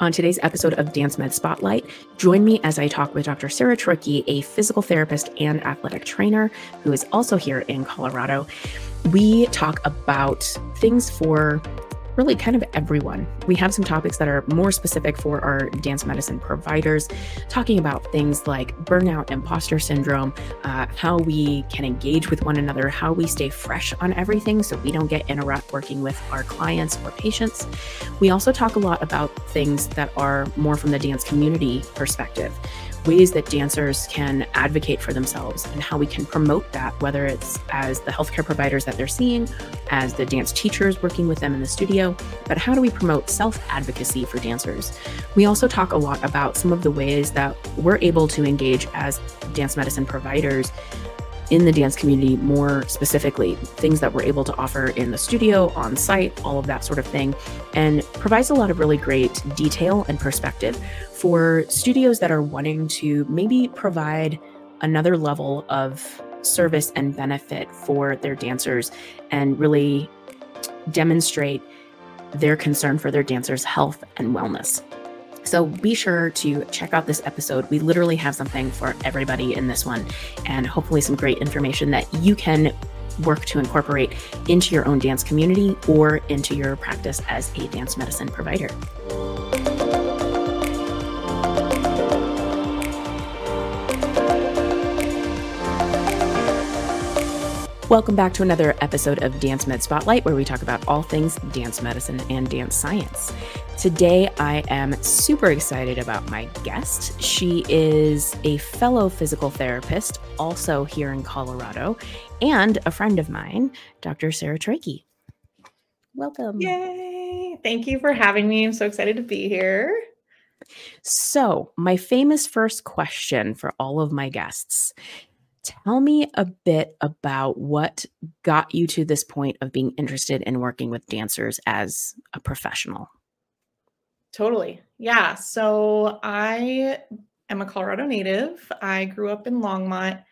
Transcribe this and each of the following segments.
On today's episode of Dance Med Spotlight, join me as I talk with Dr. Sarah Troicky, a physical therapist and athletic trainer who is also here in Colorado. We talk about things for really kind of everyone. We have some topics that are more specific for our dance medicine providers, talking about things like burnout, imposter syndrome, uh, how we can engage with one another, how we stay fresh on everything so we don't get in a rut working with our clients or patients. We also talk a lot about things that are more from the dance community perspective ways that dancers can advocate for themselves and how we can promote that, whether it's as the healthcare providers that they're seeing, as the dance teachers working with them in the studio, but how do we promote self advocacy for dancers? We also talk a lot about some of the ways that we're able to engage as dance medicine providers in the dance community more specifically, things that we're able to offer in the studio, on site, all of that sort of thing, and provides a lot of really great detail and perspective for studios that are wanting to maybe provide another level of service and benefit for their dancers and really demonstrate their concern for their dancers' health and wellness. So be sure to check out this episode. We literally have something for everybody in this one, and hopefully, some great information that you can work to incorporate into your own dance community or into your practice as a dance medicine provider. Welcome back to another episode of Dance Med Spotlight, where we talk about all things dance medicine and dance science. Today, I am super excited about my guest. She is a fellow physical therapist, also here in Colorado, and a friend of mine, Dr. Sarah Troicky. Welcome. Yay! Thank you for having me. I'm so excited to be here. So, my famous first question for all of my guests Tell me a bit about what got you to this point of being interested in working with dancers as a professional. Totally. Yeah. So I am a Colorado native. I grew up in Longmont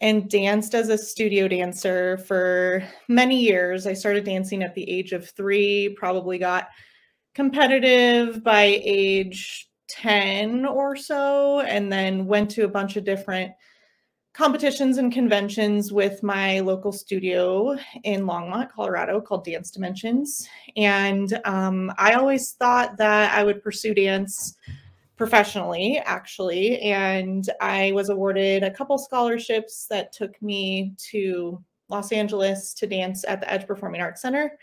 and danced as a studio dancer for many years. I started dancing at the age of three, probably got competitive by age 10 or so, and then went to a bunch of different competitions and conventions with my local studio in Longmont, Colorado, called Dance Dimensions. And um, I always thought that I would pursue dance professionally, actually. And I was awarded a couple scholarships that took me to Los Angeles to dance at the Edge Performing Arts Center.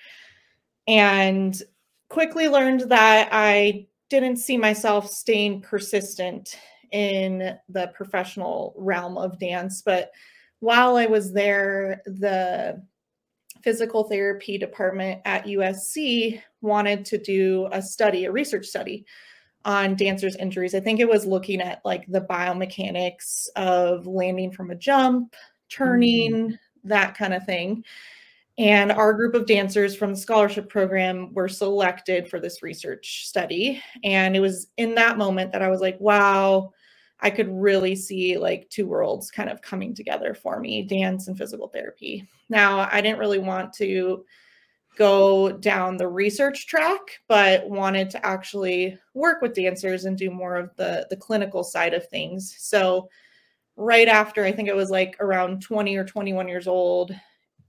And quickly learned that I didn't see myself staying persistent in the professional realm of dance. But while I was there, the physical therapy department at USC wanted to do a study, a research study on dancers' injuries. I think it was looking at like the biomechanics of landing from a jump, turning, mm-hmm. that kind of thing. And our group of dancers from the scholarship program were selected for this research study. And it was in that moment that I was like, wow, I could really see like two worlds kind of coming together for me dance and physical therapy. Now, I didn't really want to go down the research track, but wanted to actually work with dancers and do more of the, the clinical side of things. So, right after I think it was like around 20 or 21 years old,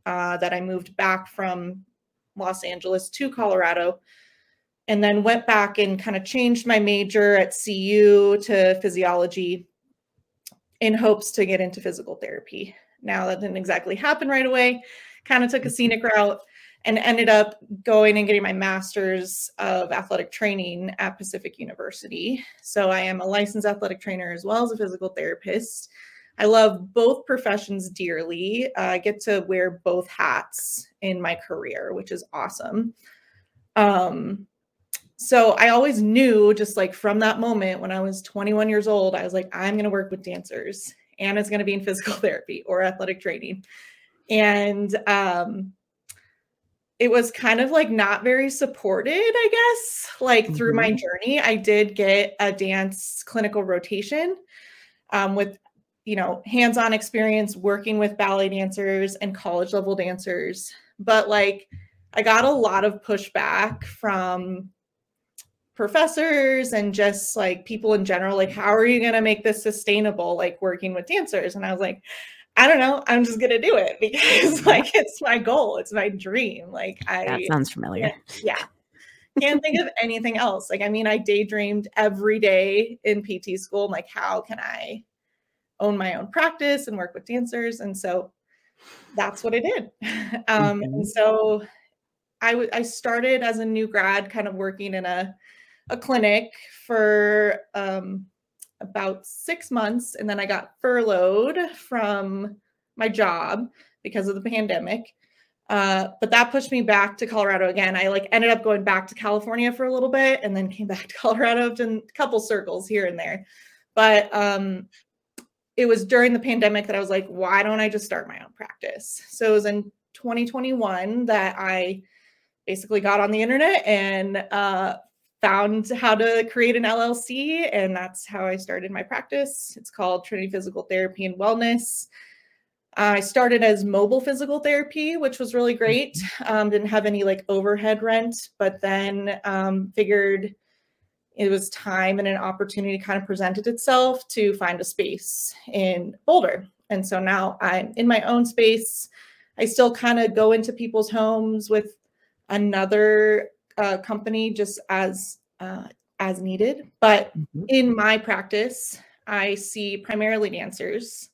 uh, that I moved back from Los Angeles to Colorado and then went back and kind of changed my major at CU to physiology in hopes to get into physical therapy. Now that didn't exactly happen right away. Kind of took a scenic route and ended up going and getting my master's of athletic training at Pacific University. So I am a licensed athletic trainer as well as a physical therapist. I love both professions dearly. Uh, I get to wear both hats in my career, which is awesome. Um, so I always knew, just like from that moment when I was 21 years old, I was like, I'm going to work with dancers and it's going to be in physical therapy or athletic training. And um, it was kind of like not very supported, I guess. Like mm-hmm. through my mm-hmm. journey, I did get a dance clinical rotation um, with you know, hands on experience working with ballet dancers and college level dancers. But like, I got a lot of pushback from professors and just like people in general like how are you going to make this sustainable like working with dancers? And i was like i don't know. I'm just going to do it because like it's my goal. It's my dream. Like i that sounds familiar. yeah. Can't think of anything else. Like i mean i daydreamed every day in pt school I'm like how can i own my own practice and work with dancers? And so that's what i did. Um, mm-hmm. and so I, w- I started as a new grad kind of working in a a clinic for um, about six months, and then I got furloughed from my job because of the pandemic. Uh, but that pushed me back to Colorado again. I like ended up going back to California for a little bit, and then came back to Colorado. Done a couple circles here and there, but um, it was during the pandemic that I was like, why don't I just start my own practice? So it was in 2021 that I basically got on the internet and uh, found how to create an LLC, and that's how I started my practice. It's called Trinity Physical Therapy and Wellness. I started as mobile physical therapy, which was really great. Mm-hmm. Um, didn't have any like overhead rent, but then um, figured it was time and an opportunity kind of presented itself to find a space in Boulder. And so now I'm in my own space. I still kind of go into people's homes with another uh, company just as uh, as needed. But mm-hmm. in my practice, I see primarily dancers,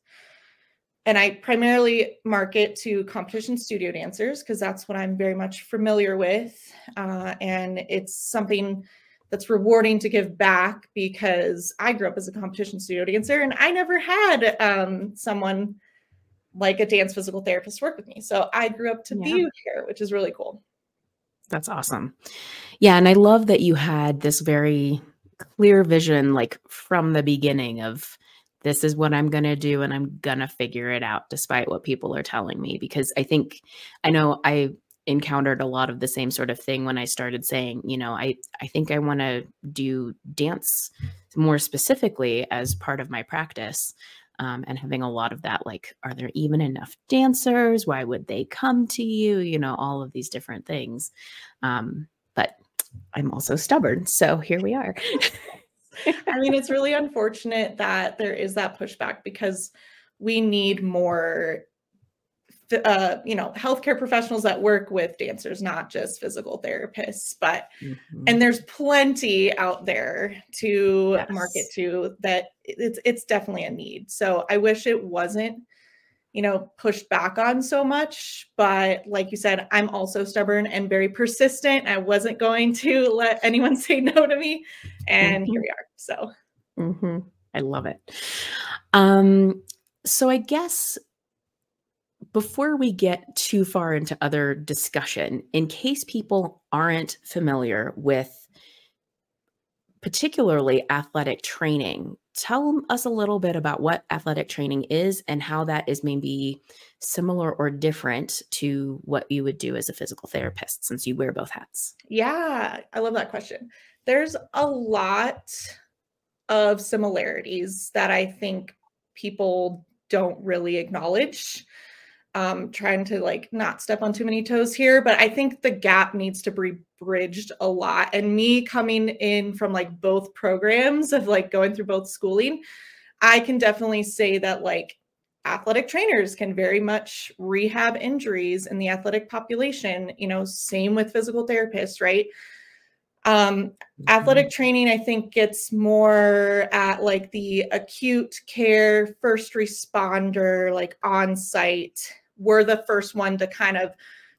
and I primarily market to competition studio dancers because that's what I'm very much familiar with, uh, and it's something that's rewarding to give back because I grew up as a competition studio dancer and I never had um, someone like a dance physical therapist work with me. So I grew up to yeah. be here, which is really cool. That's awesome. Yeah. And I love that you had this very clear vision, like from the beginning of this is what I'm going to do and I'm going to figure it out despite what people are telling me. Because I think, I know I encountered a lot of the same sort of thing when I started saying, you know, I, I think I want to do dance more specifically as part of my practice um, and having a lot of that like are there even enough dancers? Why would they come to you? You know all of these different things um, but i'm also stubborn so here we are. I mean it's really unfortunate that there is that pushback because we need more uh, you know healthcare professionals that work with dancers not just physical therapists but mm-hmm. and there's plenty out there to yes. market to that it's it's definitely a need so i wish it wasn't you know pushed back on so much but like you said i'm also stubborn and very persistent i wasn't going to let anyone say no to me and mm-hmm. here we are so mm-hmm. i love it um so i guess before we get too far into other discussion, in case people aren't familiar with particularly athletic training, tell us a little bit about what athletic training is and how that is maybe similar or different to what you would do as a physical therapist since you wear both hats. Yeah, I love that question. There's a lot of similarities that I think people don't really acknowledge um trying to like not step on too many toes here but i think the gap needs to be bridged a lot and me coming in from like both programs of like going through both schooling i can definitely say that like athletic trainers can very much rehab injuries in the athletic population you know same with physical therapists right um athletic mm-hmm. training i think gets more at like the acute care first responder like on site we're the first one to kind of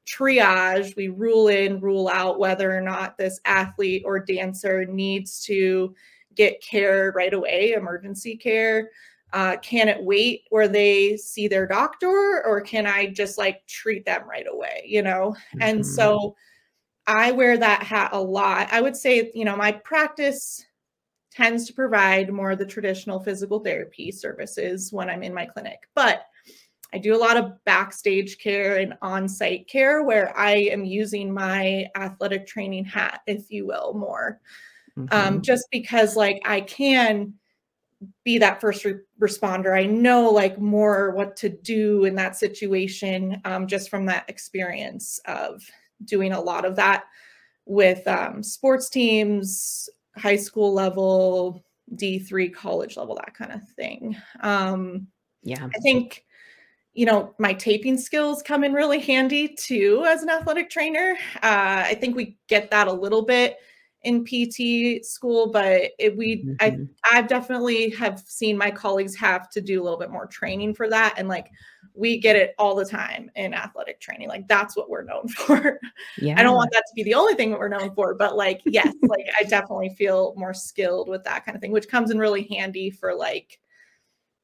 triage. We rule in, rule out whether or not this athlete or dancer needs to get care right away, emergency care. Uh, can it wait where they see their doctor, or can I just like treat them right away? You know, mm-hmm. and so I wear that hat a lot. I would say, you know, my practice tends to provide more of the traditional physical therapy services when I'm in my clinic, but I do a lot of backstage care and on site care where I am using my athletic training hat, if you will, more. Um, mm-hmm. Um, just because, like, I can be that first re- responder. I know, like, more what to do in that situation um, just from that experience of doing a lot of that with um, sports teams, high school level, D3 college level, that kind of thing. Um, yeah. I think, you know, my taping skills come in really handy too as an athletic trainer. Uh, I think we get that a little bit in PT school, but it, we mm-hmm. I I definitely have seen my colleagues have to do a little bit more training for that and like we get it all the time in athletic training. Like that's what we're known for. Yeah. I don't want that to be the only thing that we're known for, but like yes, like I definitely feel more skilled with that kind of thing, which comes in really handy for like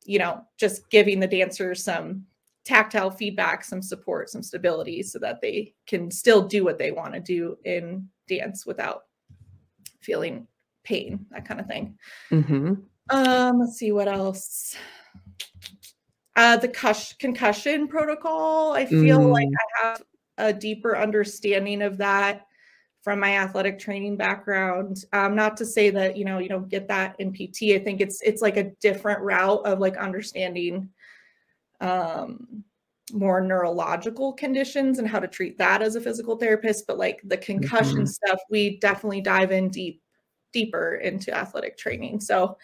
you know, just giving the dancers some tactile feedback, some support, some stability so that they can still do what they want to do in dance without feeling pain, that kind of thing. Mm-hmm. Um, let's see what else. Uh, the cus- concussion protocol. I feel mm. like I have a deeper understanding of that from my athletic training background. Um, not to say that you know you don't get that in PT. I think it's it's like a different route of like understanding um, more neurological conditions and how to treat that as a physical therapist. But like the concussion mm-hmm. stuff, we definitely dive in deep deeper into athletic training. So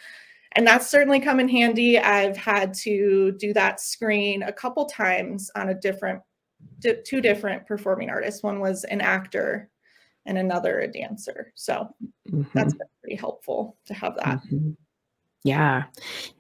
and that's certainly come in handy. I've had to do that screen a couple times on a different, two different performing artists. One was an actor and another a dancer. So mm-hmm. that's been pretty helpful to have that. Mm-hmm. Yeah.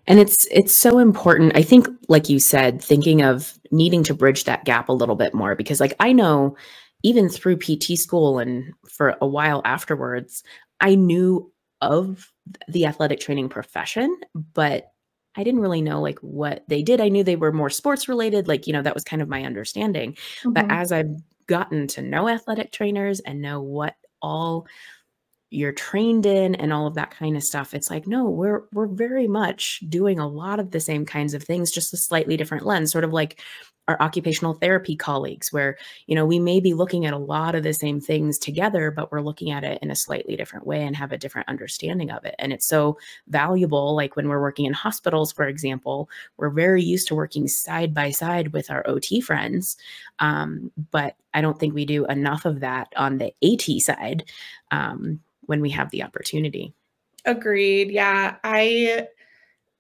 And it's it's so important. I think like you said, thinking of needing to bridge that gap a little bit more because like I know even through PT school and for a while afterwards, I knew of the athletic training profession, but I didn't really know like what they did. I knew they were more sports related, like, you know, that was kind of my understanding. Mm-hmm. But as I've gotten to know athletic trainers and know what all you're trained in and all of that kind of stuff it's like no we're we're very much doing a lot of the same kinds of things just a slightly different lens sort of like our occupational therapy colleagues where you know we may be looking at a lot of the same things together but we're looking at it in a slightly different way and have a different understanding of it. And it's so valuable like when we're working in hospitals for example we're very used to working side by side with our ot friends um, but i don't think we do enough of that on the at side um, when we have the opportunity agreed yeah i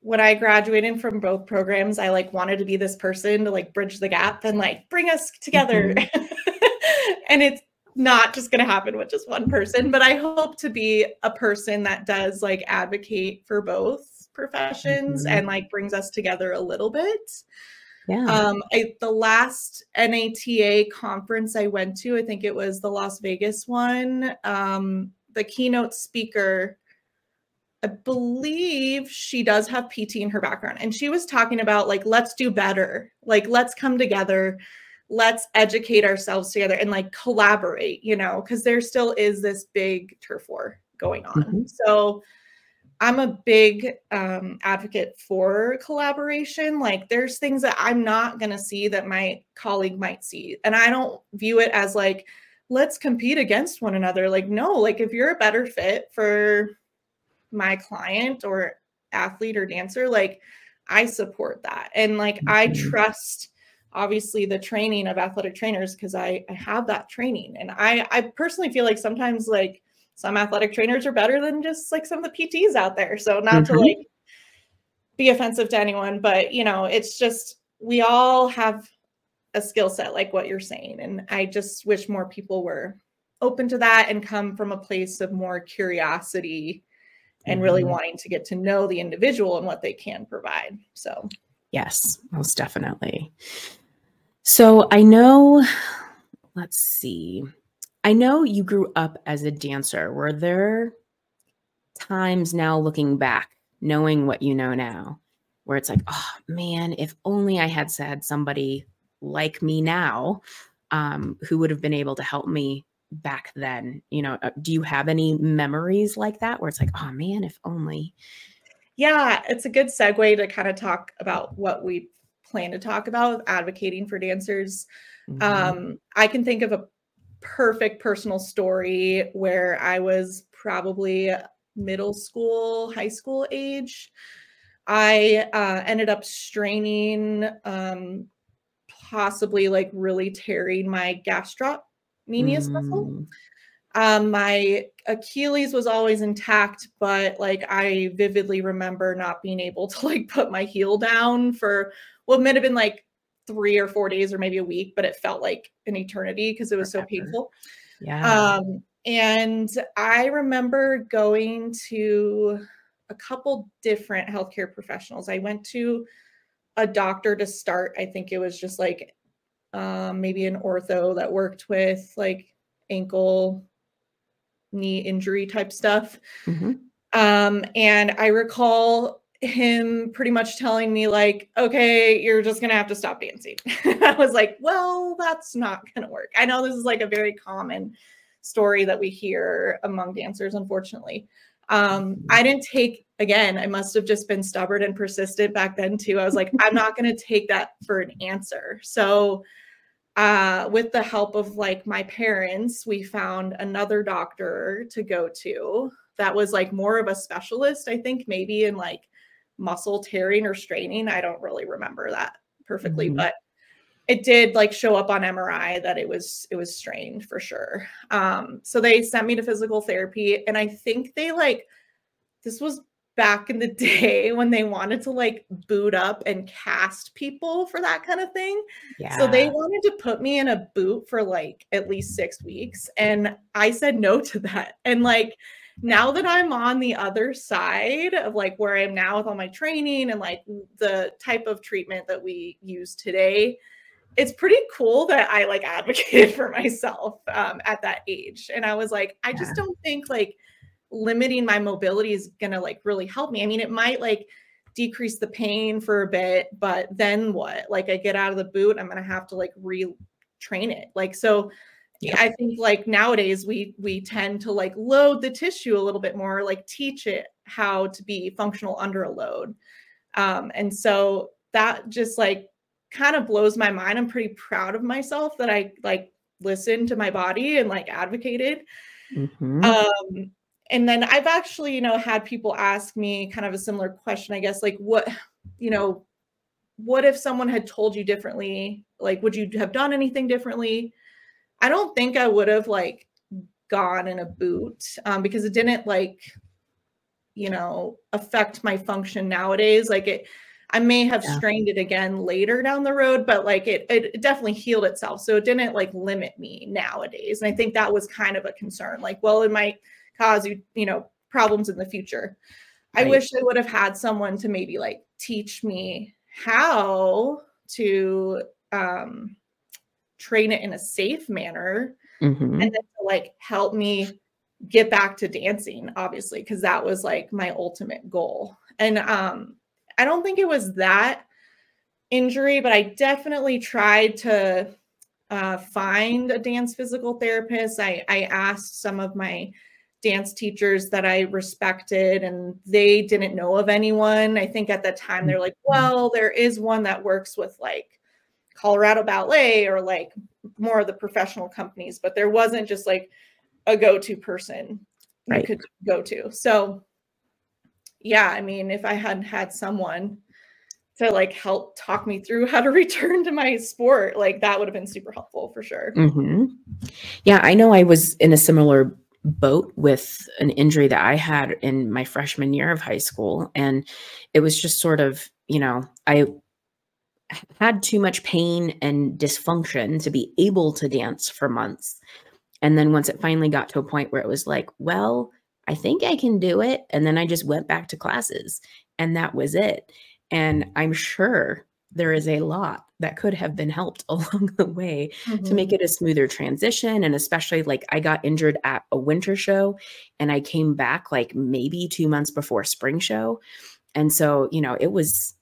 when I graduated from both programs, I like wanted to be this person to like bridge the gap and like bring us together. Mm-hmm. and it's not just going to happen with just one person, but I hope to be a person that does like advocate for both professions mm-hmm. and like brings us together a little bit. Yeah. Um, I, the last NATA conference I went to, I think it was the Las Vegas one. Um, the keynote speaker I believe she does have PT in her background. And she was talking about like, let's do better. Like, let's come together. Let's educate ourselves together and like collaborate, you know, because there still is this big turf war going on. Mm-hmm. So I'm a big um, advocate for collaboration. Like, there's things that I'm not going to see that my colleague might see. And I don't view it as like, let's compete against one another. Like, no, like if you're a better fit for my client or athlete or dancer, like I support that. And like I mm-hmm. trust obviously the training of athletic trainers because I, I have that training. And I, I personally feel like sometimes like some athletic trainers are better than just like some of the PTs out there. So not mm-hmm. to like be offensive to anyone, but you know, it's just we all have a skill set like what you're saying. And I just wish more people were open to that and come from a place of more curiosity and really mm-hmm. wanting to get to know the individual and what they can provide. So, yes, most definitely. So, I know, let's see, I know you grew up as a dancer. Were there times now looking back, knowing what you know now, where it's like, oh man, if only I had had somebody like me now um, who would have been able to help me back then you know uh, do you have any memories like that where it's like oh man if only yeah it's a good segue to kind of talk about what we plan to talk about advocating for dancers mm-hmm. um i can think of a perfect personal story where i was probably middle school high school age i uh, ended up straining um possibly like really tearing my gastroc medius mm. muscle. Um, my Achilles was always intact, but like I vividly remember not being able to like put my heel down for what might have been like three or four days or maybe a week, but it felt like an eternity because it was Forever. so painful. Yeah. Um, and I remember going to a couple different healthcare professionals. I went to a doctor to start. I think it was just like um, maybe an ortho that worked with like ankle, knee injury type stuff. Mm-hmm. Um, and I recall him pretty much telling me like okay you're just gonna have to stop dancing i was like well that's not gonna work i know this is like a very common story that we hear among dancers unfortunately um i didn't take again i must have just been stubborn and persistent back then too i was like i'm not gonna take that for an answer so uh with the help of like my parents we found another doctor to go to that was like more of a specialist i think maybe in like muscle tearing or straining. I don't really remember that perfectly, mm-hmm. but it did like show up on MRI that it was it was strained for sure. Um, so they sent me to physical therapy, and I think they like this was back in the day when they wanted to like boot up and cast people for that kind of thing. Yeah. So they wanted to put me in a boot for like at least six weeks, and I said no to that. And like now that I'm on the other side of like where I am now with all my training and like the type of treatment that we use today, it's pretty cool that I like advocated for myself um, at that age. And I was like, I just don't think like limiting my mobility is gonna like really help me. I mean, it might like decrease the pain for a bit, but then what? Like I get out of the boot, I'm gonna have to like retrain it. Like so yeah. I think like nowadays we we tend to like load the tissue a little bit more, like teach it how to be functional under a load. Um, and so that just like kind of blows my mind. I'm pretty proud of myself that I like listened to my body and like advocated. Mm-hmm. Um, and then I've actually, you know, had people ask me kind of a similar question, I guess, like what, you know, what if someone had told you differently? Like, would you have done anything differently? I don't think I would have like gone in a boot um, because it didn't like, you know, affect my function nowadays. Like it, I may have yeah. strained it again later down the road, but like it, it definitely healed itself. So it didn't like limit me nowadays. And I think that was kind of a concern. Like, well, it might cause you, you know, problems in the future. Right. I wish I would have had someone to maybe like teach me how to um train it in a safe manner mm-hmm. and then to like help me get back to dancing obviously because that was like my ultimate goal and um i don't think it was that injury but i definitely tried to uh, find a dance physical therapist i i asked some of my dance teachers that i respected and they didn't know of anyone i think at that time they're like mm-hmm. well there is one that works with like Colorado Ballet or like more of the professional companies, but there wasn't just like a go-to person right. you could go to. So yeah, I mean, if I hadn't had someone to like help talk me through how to return to my sport, like that would have been super helpful for sure. Mm-hmm. Yeah, I know I was in a similar boat with an injury that I had in my freshman year of high school. And it was just sort of, you know, I had too much pain and dysfunction to be able to dance for months. And then once it finally got to a point where it was like, well, I think I can do it. And then I just went back to classes and that was it. And I'm sure there is a lot that could have been helped along the way mm-hmm. to make mm-hmm. it a smoother transition. And especially like I got injured at a winter show and I came back like maybe two months before spring show. And so, you know, it was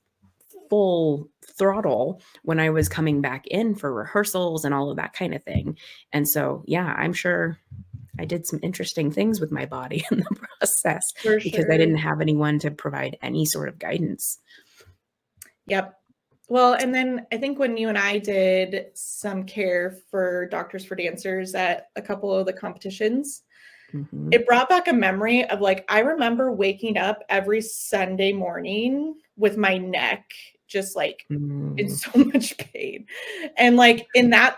full throttle when I was coming back in for rehearsals and all of that kind of thing. And so, yeah, I'm sure I did some interesting things with my body in the process because. I didn't have anyone to provide any sort of guidance. Yep. Well, and then I think when you and I did some care for Doctors for Dancers at a couple of the competitions, mm-hmm. it brought back a memory of like, I remember waking up every Sunday morning with my neck just like mm. in so much pain. And like in that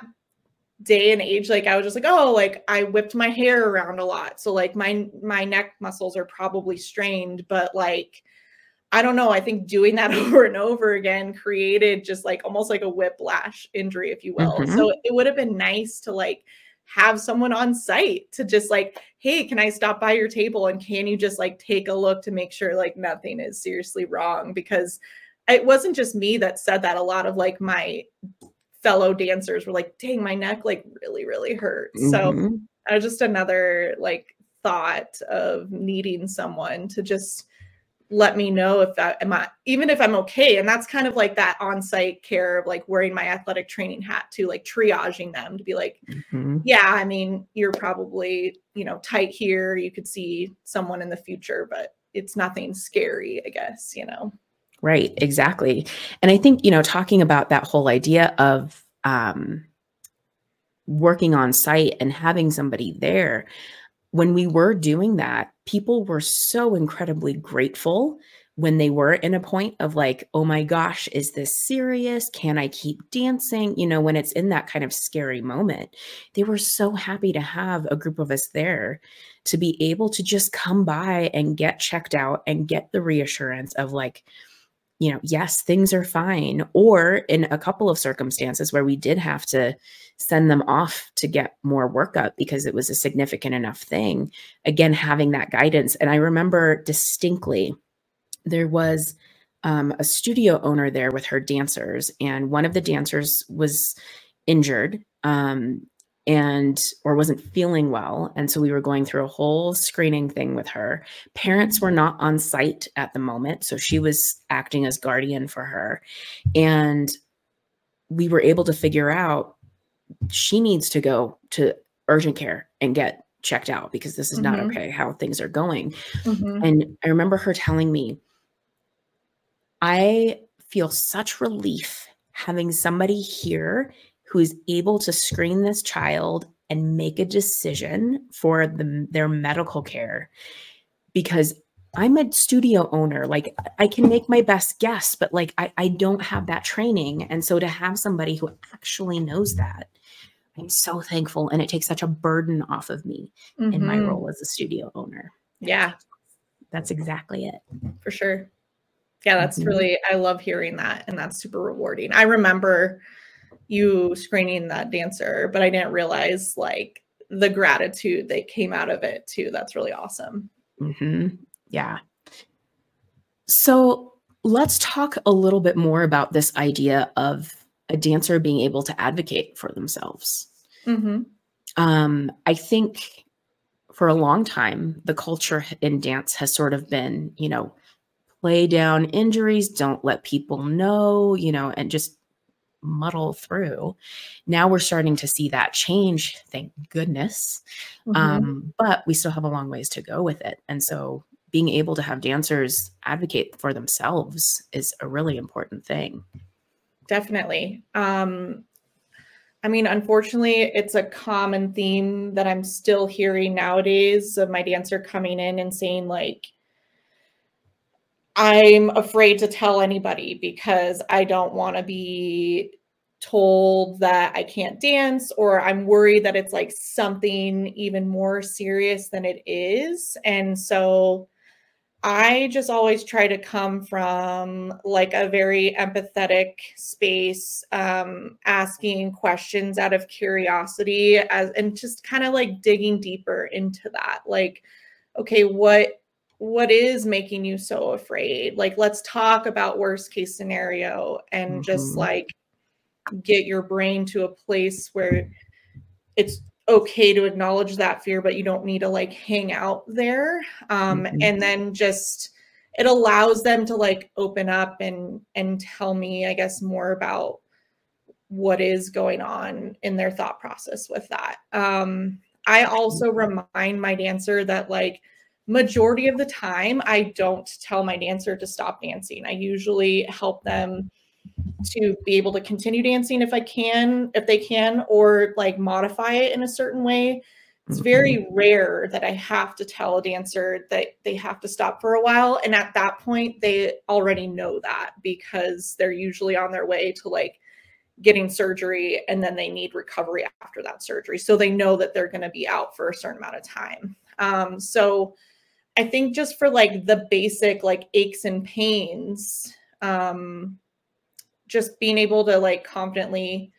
day and age like i was just like oh like i whipped my hair around a lot so like my my neck muscles are probably strained but like i don't know i think doing that over and over again created just like almost like a whiplash injury if you will mm-hmm. so it would have been nice to like have someone on site to just like hey can i stop by your table and can you just like take a look to make sure like nothing is seriously wrong because it wasn't just me that said that a lot of like my fellow dancers were like, dang, my neck like really, really hurts. Mm-hmm. So uh, just another like thought of needing someone to just let me know if that am I even if I'm okay. And that's kind of like that on-site care of like wearing my athletic training hat to like triaging them to be like, mm-hmm. yeah, I mean, you're probably, you know, tight here. You could see someone in the future, but it's nothing scary, I guess, you know. Right, exactly. And I think, you know, talking about that whole idea of um, working on site and having somebody there, when we were doing that, people were so incredibly grateful when they were in a point of like, oh my gosh, is this serious? Can I keep dancing? You know, when it's in that kind of scary moment, they were so happy to have a group of us there to be able to just come by and get checked out and get the reassurance of like, you know, yes, things are fine. Or in a couple of circumstances where we did have to send them off to get more workup because it was a significant enough thing, again, having that guidance. And I remember distinctly there was um, a studio owner there with her dancers, and one of the dancers was injured. Um, and or wasn't feeling well and so we were going through a whole screening thing with her parents were not on site at the moment so she was acting as guardian for her and we were able to figure out she needs to go to urgent care and get checked out because this is mm-hmm. not okay how things are going mm-hmm. and i remember her telling me i feel such relief having somebody here who is able to screen this child and make a decision for the, their medical care because I'm a studio owner. Like I can make my best guess, but like I, I don't have that training. And so to have somebody who actually knows that, I'm so thankful. And it takes such a burden off of me mm-hmm. in my mm-hmm. role as a studio owner. Yeah. That's exactly it. For sure. Yeah, that's mm-hmm. really I love hearing that. And that's super rewarding. I remember you screening that dancer, but I didn't realize like the gratitude that came out of it too. That's really awesome. Mm-hmm. Yeah. So let's talk a little bit more about this idea of a dancer being able to advocate for themselves. Mm-hmm. Um, I think for a long time, the culture in dance has sort of been, you know, play down injuries, don't let people know, you know, and just muddle through. Now we're starting to see that change, thank goodness. Mm-hmm. Um, but we still have a long ways to go with it. And so being able to have dancers advocate for themselves is a really important thing. Definitely. Um, I mean, unfortunately, it's a common theme that I'm still hearing nowadays of my dancer coming in and saying, like, I'm afraid to tell anybody because I don't want to be told that I can't dance or I'm worried that it's like something even more serious than it is. And so I just always try to come from like a very empathetic space, um, asking questions out of curiosity as and just kind of like digging deeper into that. Like, okay, what what is making you so afraid like let's talk about worst case scenario and mm-hmm. just like get your brain to a place where it's okay to acknowledge that fear but you don't need to like hang out there. Um mm-hmm. and then just it allows them to like open up and and tell me i guess more about what is going on in their thought process with that. Um i also remind my dancer that like majority of the time i don't tell my dancer to stop dancing. I usually help them to be able to continue dancing if i can if they can or like modify it in a certain way it's very mm-hmm. rare that i have to tell a dancer that they have to stop for a while and at that point they already know that because they're usually on their way to like getting surgery and then they need recovery after that surgery. So they know that they're going to be out for a certain amount of time. Um, so I think just for like the basic like aches and pains, um, just being able to like confidently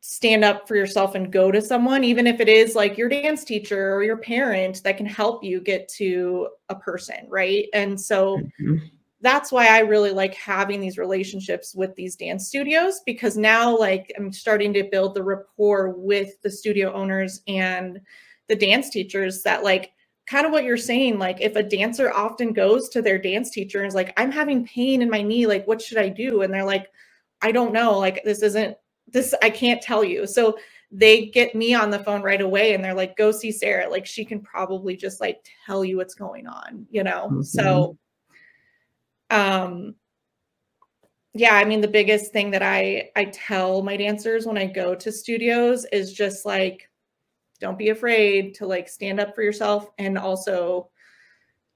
stand up for yourself and go to someone, even if it is like your dance teacher or your parent that can help you get to a person, right? And so mm-hmm. that's why I really like having these relationships with these dance studios because now, like, I'm starting to build the rapport with the studio owners and the dance teachers that, like, kind of what you're saying like if a dancer often goes to their dance teacher and is like i'm having pain in my knee like what should i do and they're like i don't know like this isn't this I can't tell you. So they get me on the phone right away and they're like, go see Sarah. Like she can probably just like tell you what's going on, you know? Mm-hmm. So um yeah, I mean the biggest thing that I I tell my dancers when I go to studios is just like don't be afraid to like stand up for yourself and also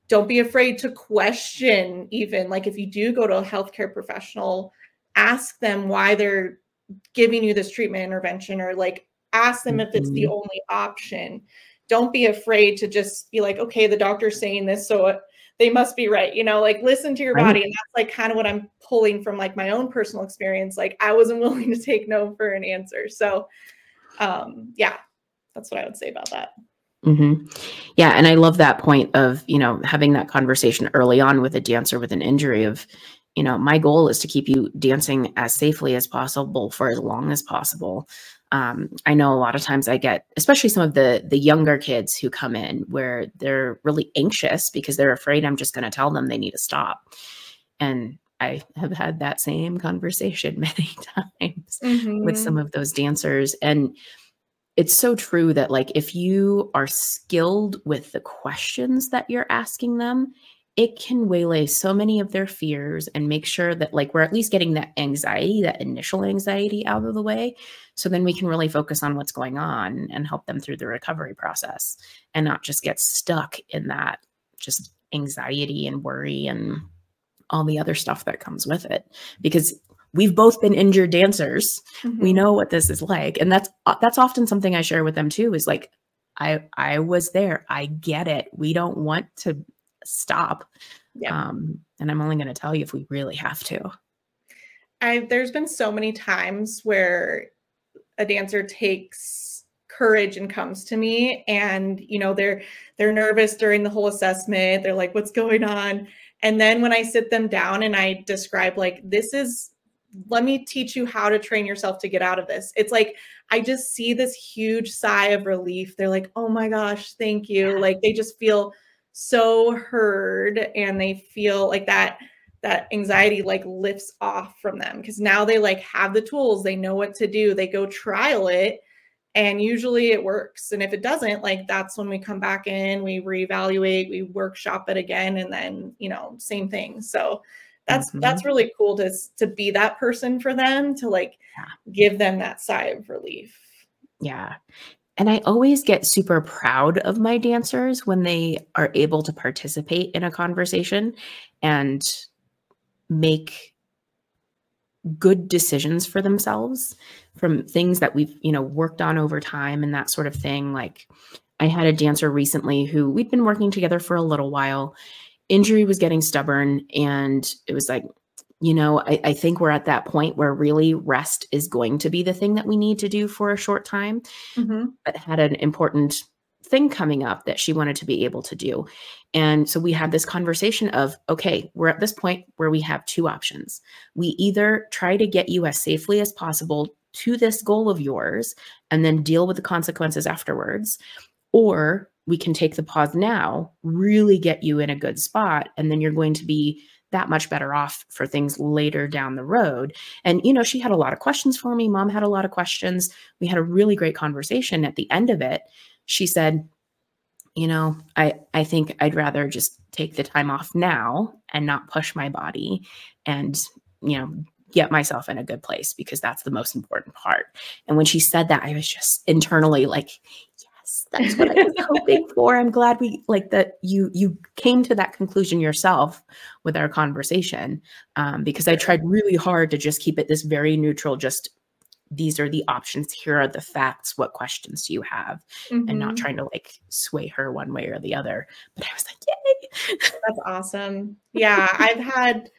don't be afraid to question even like if you do go to a healthcare professional ask them why they're giving you this treatment intervention or like ask them if it's the mm-hmm. only option. Don't be afraid to just be like okay the doctor's saying this so they must be right you know like listen to your body and that's like kind of what i'm pulling from like my own personal experience like i wasn't willing to take no for an answer. So um yeah that's what i would say about that Mm-hmm. Yeah, and I love that point of you know having that conversation early on with a dancer with an injury of you know, my goal is to keep you dancing as safely as possible for as long as possible. Um, I know a lot of times I get, especially some of the the younger kids who come in where they're really anxious because they're afraid I'm just going to tell them they need to stop. And I have had that same conversation many times mm-hmm. with some of those dancers. And it's so true that like if you are skilled with the questions that you're asking them it can waylay so many of their fears and make sure that like we're at least getting that anxiety that initial anxiety out of the way so then we can really focus on what's going on and help them through the recovery process and not just get stuck in that just anxiety and worry and all the other stuff that comes with it. Because we've both been injured dancers mm-hmm. we know what this is like and that's uh, that's often something i share with them too is like i i was there i get it we don't want to stop. Yeah. Um, and I'm only going to tell you if we really have to. I there's been so many times where a dancer takes courage and comes to me and you know they're they're nervous during the whole assessment they're like what's going on and then when i sit them down and i describe like this is let me teach you how to train yourself to get out of this. It's like i just see this huge sigh of relief. They're like oh my gosh thank you. Like they just feel so heard and they feel like that that anxiety like lifts off from them. Because now they like have the tools. They know what to do. They go trial it and usually it works. And if it doesn't like that's when we come back in we reevaluate we workshop it again and then you know same thing. So that's mm-hmm. that's really cool to to be that person for them to like yeah. give them that sigh of relief yeah and I always get super proud of my dancers when they are able to participate in a conversation and make good decisions for themselves from things that we've, you know, worked on over time and that sort of thing. Like I had a dancer recently who we'd been working together for a little while. Injury was getting stubborn and it was like you know, I, I, think we're at that point where really rest is going to be the thing that we need to do for a short time, mm-hmm. but had an important thing coming up that she wanted to be able to do. And so we had this conversation of, okay, we're at this point where we have two options. We either try to get you as safely as possible to this goal of yours and then deal with the consequences afterwards, or we can take the pause now, really get you in a good spot, and then you're going to be that much better off for things later down the road. And, you know, she had a lot of questions for me. Mom had a lot of questions. We had a really great conversation. At the end of it, she said, you know, I, I think I'd rather just take the time off now and not push my body and, you know, get myself in a good place because that's the most important part. And when she said that, I was just internally like, that's what I was hoping for. I'm glad we like that you you came to that conclusion yourself with our conversation. Um, because I tried really hard to just keep it this very neutral, just these are the options, here are the facts, what questions do you have? Mm-hmm. And not mm-hmm. trying to like sway her one way or the other. But I was like, yay. That's awesome. Yeah, I've had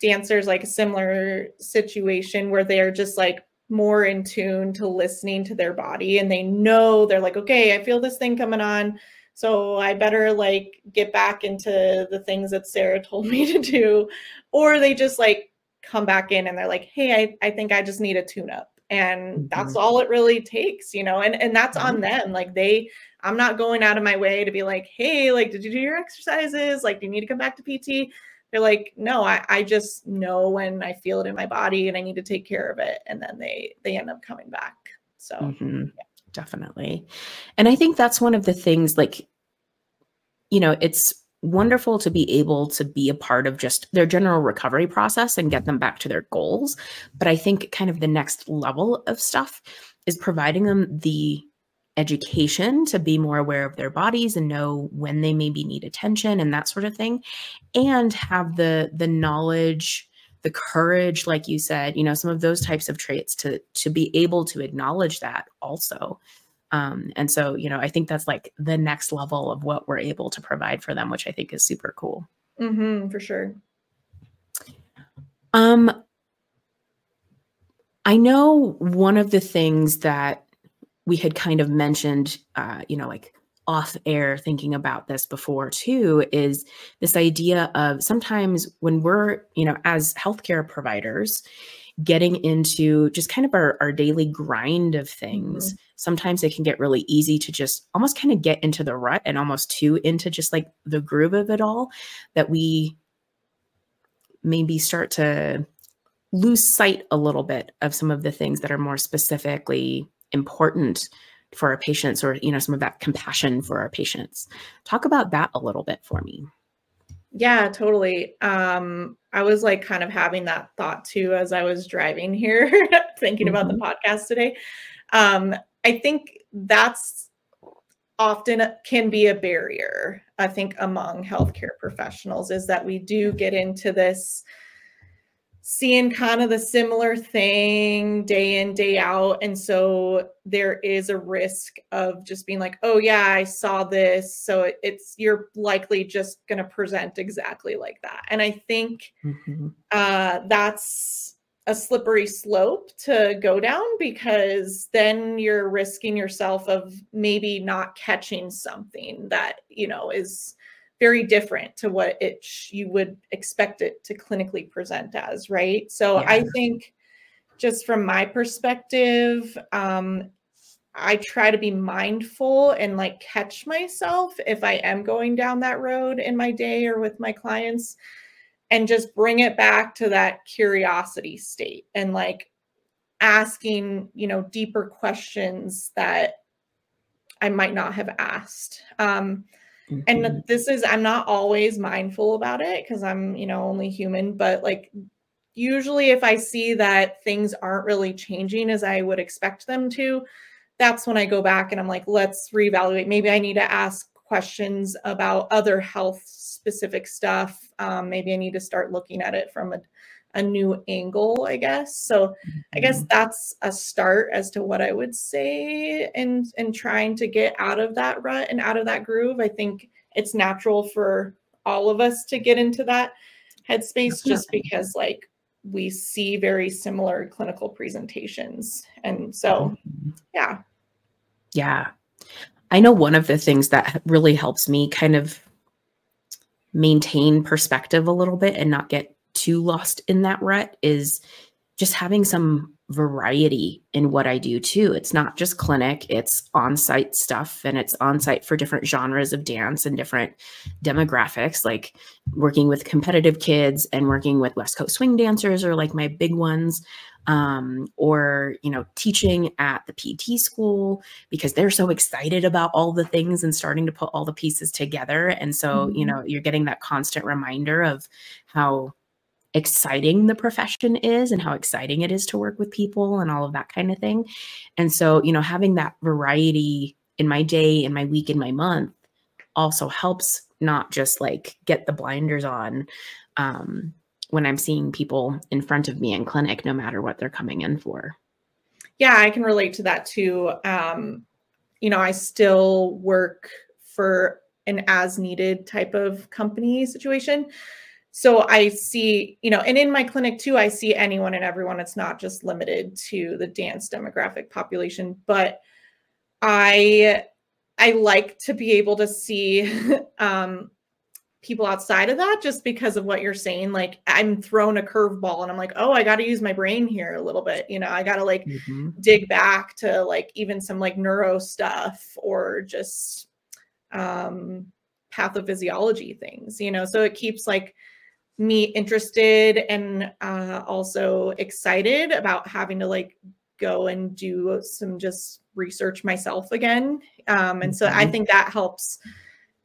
dancers like a similar situation where they're just like more in tune to listening to their body and they know they're like okay i feel this thing coming on so i better like get back into the things that sarah told me to do. Or they just like come back in and they're like hey i, I think i just need a tune up and mm-hmm. that's all it really takes you know? And and that's mm-hmm. on them like they i'm not going out of my way to be like hey like did you do your exercises? Like do you need to come back to pt they're like no I, I just know when i feel it in my body and i need to take care of it and then they they end up coming back so mm-hmm. yeah. definitely and i think that's one of the things like you know it's wonderful to be able to be a part of just their general recovery process and get them back to their goals but i think kind of the next level of stuff is providing them the education to be more aware of their bodies and know when they maybe need attention and that sort of thing and have the the knowledge the courage like you said you know some of those types of traits to to be able to acknowledge that also. Um, and so you know i think that's like the next level of what we're able to provide for them which i think is super cool. Mm-hmm, for sure. Um i know one of the things that we had kind of mentioned, uh, you know, like off air thinking about this before too is this idea of sometimes when we're you know as healthcare providers getting into just kind of our, our daily grind of things mm-hmm. sometimes it can get really easy to just almost kind of get into the rut and almost too into just like the groove of it all that we maybe start to lose sight a little bit of some of the things that are more specifically important for our patients or you know some of that compassion for our patients talk about that a little bit for me yeah totally um i was like kind of having that thought too as i was driving here thinking mm-hmm. about the mm-hmm. podcast today um i think that's often can be a barrier i think among healthcare professionals is that we do get into this seeing kind of the similar thing day in day out. And so there is a risk of just being like oh yeah i saw this. So it's you're likely just going to present exactly like that. And i think mm-hmm. uh, that's a slippery slope to go down because then you're risking yourself of maybe not catching something that you know is very different to what it you would expect it to clinically present as, right? So yeah. I think just from my perspective, um, I try to be mindful and like catch myself if I am going down that road in my day or with my clients and just bring it back to that curiosity state and like asking, you know, deeper questions that I might not have asked. Um. And this is, I'm not always mindful about it because I'm, you know, only human, but like usually if I see that things aren't really changing as I would expect them to, that's when I go back and I'm like, let's reevaluate. Maybe I need to ask questions about other health specific stuff. Um, maybe I need to start looking at it from a, a new angle, I guess. So. I guess mm-hmm. that's a start as to what I would say and and trying to get out of that rut and out of that groove. I think it's natural for all of us to get into that headspace just because like we see very similar clinical presentations. And so mm-hmm. yeah. Yeah. I know one of the things that really helps me kind of maintain perspective a little bit and not get too lost in that rut is just having some variety in what I do too. It's not just clinic, it's on site stuff and it's on site for different genres of dance and different demographics, like working with competitive kids and working with West Coast swing dancers or like my big ones. Um, or you know, teaching at the PT school because they're so excited about all the things and starting to put all the pieces together. And so, mm-hmm. you know, you're getting that constant reminder of how exciting the profession is and how exciting it is to work with people and all of that kind of thing. And so, you know, having that variety in my day, in my week, in my month also helps not just like get the blinders on um, when I'm seeing people in front of me in clinic, no matter what they're coming in for. Yeah, I can relate to that too. Um, you know, I still work for an as needed type of company situation. So I see, you know, and in my clinic too, I see anyone and everyone. It's not just limited to the dance demographic population, but I I like to be able to see um, people outside of that just because of what you're saying. Like I'm thrown a curveball and I'm like, oh, I got to use my brain here a little bit. You know, I got to like mm-hmm. dig back to like even some like neuro stuff or just um, pathophysiology things, you know, so it keeps like me interested and uh, also excited about having to like go and do some just research myself again. Um, and so I mm-hmm. think that helps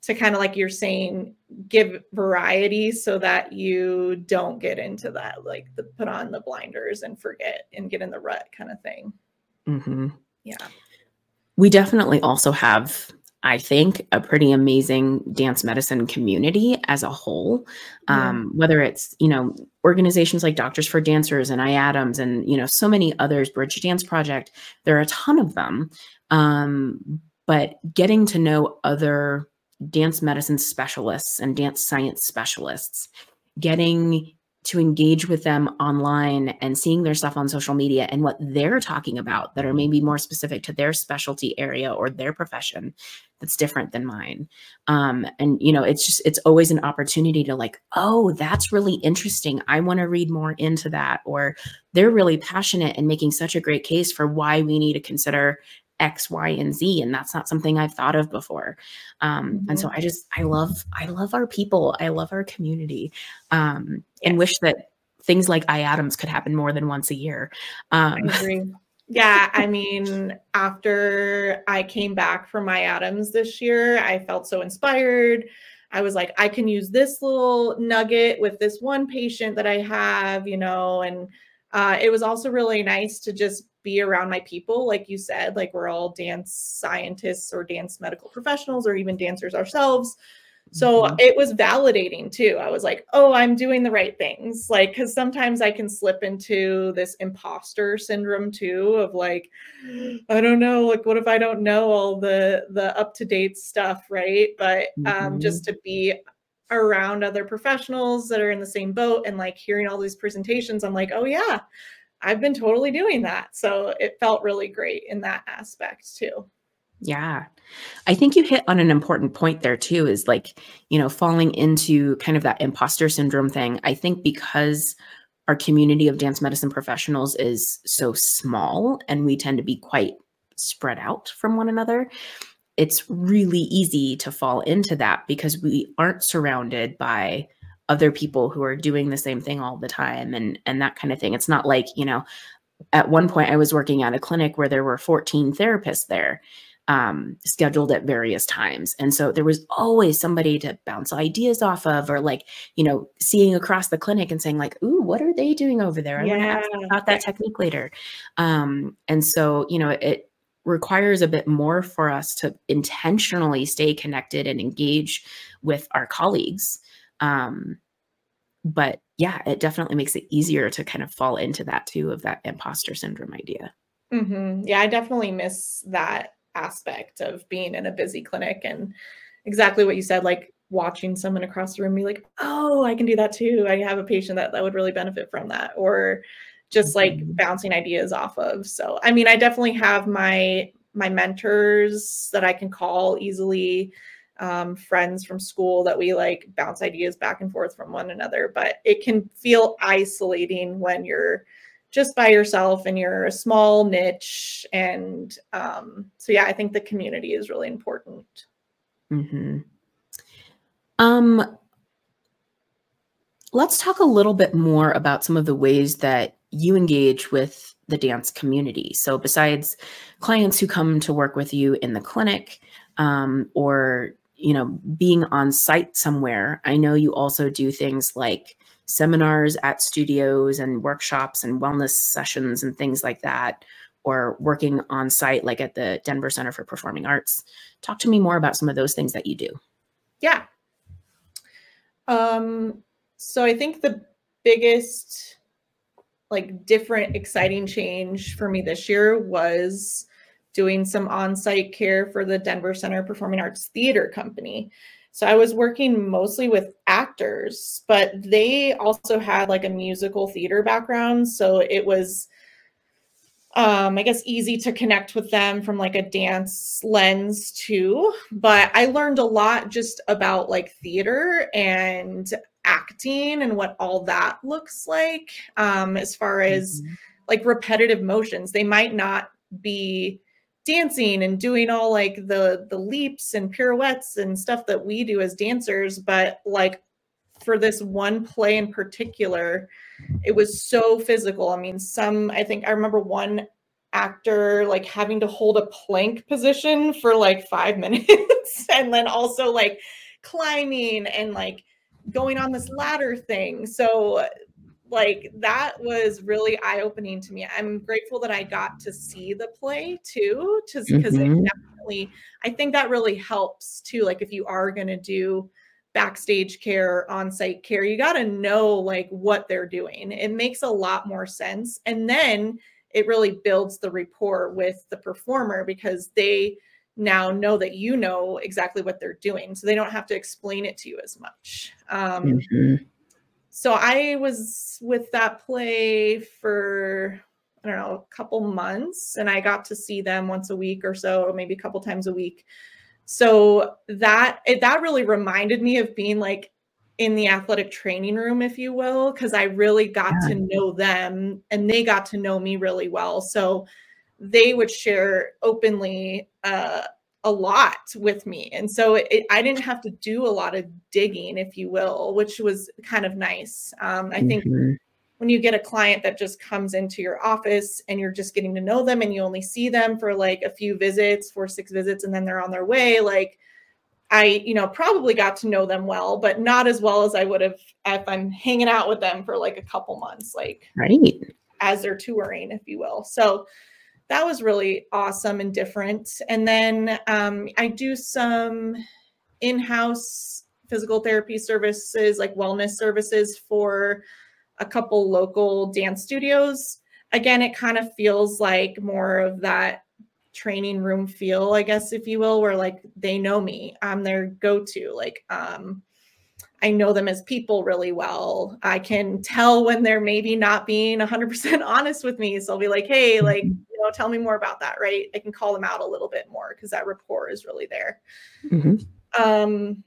to kind of like you're saying, give variety so that you don't get into that, like the put on the blinders and forget and get in the rut kind of thing. Mm-hmm. Yeah. We definitely also have I think, a pretty amazing dance medicine community as a whole. Um, whether it's, you know, organizations like Doctors for Dancers and IADMS and, you know, so many others, Bridge Dance Project, there are a ton of them. Um, but getting to know other dance medicine specialists and dance science specialists, getting to engage with them online and seeing their stuff on social media and what they're talking about that are maybe more specific to their specialty area or their profession that's different than mine. Um, and you know it's just it's always an opportunity to like oh that's really interesting. I want to read more into that or they're really passionate and making such a great case for why we need to consider X, Y, and Z. And that's not something I've thought of before. Um, mm-hmm. And so mm-hmm. I just, I love, I love our people. I love our community um, yes. and wish that things like IADMS could happen more than once a year. Um, I. Yeah, I mean, after I came back from IADMS this year, I felt so inspired. I was like, I can use this little nugget with this one patient that I have, you know, and uh, it was also really nice to just be around my people like you said like we're all dance scientists or dance medical professionals or even dancers ourselves so mm-hmm. it was validating too i was like oh i'm doing the right things like because sometimes i can slip into this imposter syndrome too of like i don't know like what if i don't know all the the up to date stuff right but um mm-hmm. just to be around other professionals that are in the same boat and like hearing all these presentations i'm like oh yeah I've been totally doing that. So it felt really great in that aspect too. Yeah. I think you hit on an important point there too is like, you know, falling into kind of that imposter syndrome thing. I think because our community of dance medicine professionals is so small and we tend to be quite spread out from one another, it's really easy to fall into that because we aren't surrounded by other people who are doing the same thing all the time and and that kind of thing. It's not like you know at one point i was working at a clinic where there were 14 therapists there um, scheduled at various times. And so there was always somebody to bounce ideas off of or like you know seeing across the clinic and saying like ooh what are they doing over there? I yeah. want to ask about that technique later. Um, and so you know it requires a bit more for us to intentionally stay connected and engage with our colleagues um, but yeah, it definitely makes it easier to kind of fall into that too of that imposter syndrome idea. Mm-hmm. Yeah, I definitely miss that aspect of being in a busy clinic and exactly what you said, like watching someone across the room be like, oh, I can do that too. I have a patient that, that would really benefit from that. Or just like mm-hmm. bouncing ideas off of. So, I mean, I definitely have my my mentors that I can call easily um, friends from school that we like bounce ideas back and forth from one another. But it can feel isolating when you're just by yourself and you're a small niche. And um, so, yeah, I think the community is really important. Mm-hmm. Um, let's talk a little bit more about some of the ways that you engage with the dance community. So, besides clients who come to work with you in the clinic, um, or you know, being on site somewhere, I know you also do things like seminars at studios and workshops and wellness sessions and things like that. or working on site, like at the Denver Center for Performing Arts. Talk to me more about some of those things that you do. Yeah. Um, so I think the biggest, like, different, exciting change for me this year was doing some on site care for the Denver Center Performing Arts Theater Company. So I was working mostly with actors, but they also had like a musical theater background. So it was, um, I guess, easy to connect with them from like a dance lens too. But I learned a lot just about like theater and acting and what all that looks like um, as far as mm-hmm. like repetitive motions. They might not be dancing and doing all like the the leaps and pirouettes and stuff that we do as dancers but like for this one play in particular it was so physical i mean some i think i remember one actor like having to hold a plank position for like 5 minutes and then also like climbing and like going on this ladder thing. So like that was really eye-opening to me. I'm grateful that i got to see the play too just because mm-hmm. definitely i think that really helps too like if you are going to do backstage care on-site care you got to know like what they're doing. It makes a lot more sense and then it really builds the rapport with the performer because they now know that you know exactly what they're doing so they don't have to explain it to you as much um, mm-hmm so I was with that play for I don't know a couple months, and I got to see them once a week or so, maybe a couple times a week. So that it, that really reminded me of being like in the athletic training room, if you will, because I really got yeah. to know them and they got to know me really well. So they would share openly uh, a lot with me. And so it, I didn't have to do a lot of digging, if you will, which was kind of nice. Um, I mm-hmm. think when you get a client that just comes into your office and you're just getting to know them and you only see them for like a few visits, four, six visits, and then they're on their way, like I, you know, probably got to know them well, but not as well as I would have if I'm hanging out with them for like a couple months, like right as they're touring, if you will. So that was really awesome and different. And then um, I do some in house physical therapy services, like wellness services for a couple local dance studios. Again, it kind of feels like more of that training room feel, I guess, if you will, where like they know me. I'm their go to. Like, um, I know them as people really well. I can tell when they're maybe not being 100% honest with me. So I'll be like, hey, like, mm-hmm. Know, tell me more about that, right? I can call them out a little bit more because that rapport is really there. Mm-hmm. Um,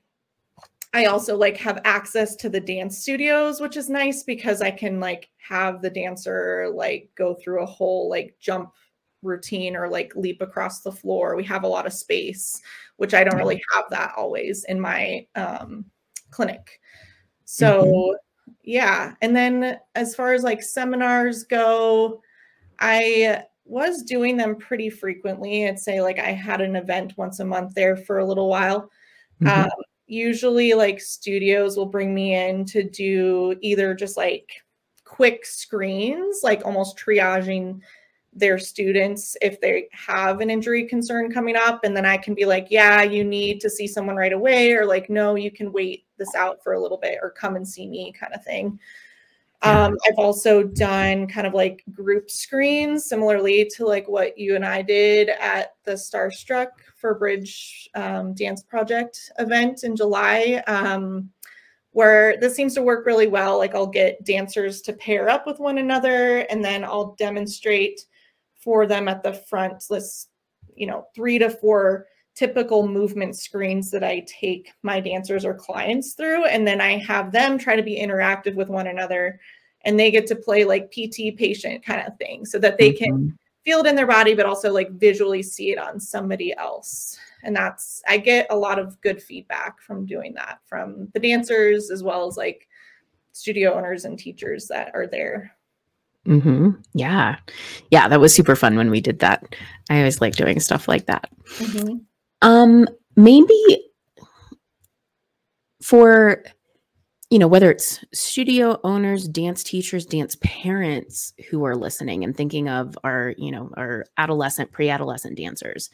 I also like have access to the dance studios, which is nice because I can like have the dancer like go through a whole like jump routine or like leap across the floor. We have a lot of space, which I don't really have that always in my um clinic. So, mm-hmm. yeah. And then as far as like seminars go, I was doing them pretty frequently. I'd say like I had an event once a month there for a little while. Mm-hmm. Um, usually, like studios will bring me in to do either just like quick screens, like almost triaging their students if they have an injury concern coming up and then i can be like yeah you need to see someone right away or like no you can wait this out for a little bit or come and see me kind of thing um, i've also done kind of like group screens similarly to like what you and i did at the starstruck for bridge um, dance project event in july um, where this seems to work really well. Like i'll get dancers to pair up with one another and then i'll demonstrate for them at the front list you know three to four typical movement screens that i take my dancers or clients through and then i have them try to be interactive with one another and they get to play like pt patient kind of thing so that they can mm-hmm. feel it in their body but also like visually see it on somebody else and that's i get a lot of good feedback from doing that from the dancers as well as like studio owners and teachers that are there Mm-hmm. Yeah. Yeah. That was super fun when we did that. I always like doing stuff like that. Mm-hmm. Um, maybe for you know, whether it's studio owners, dance teachers, dance parents who are listening and thinking of our, you know, our adolescent, pre-adolescent dancers,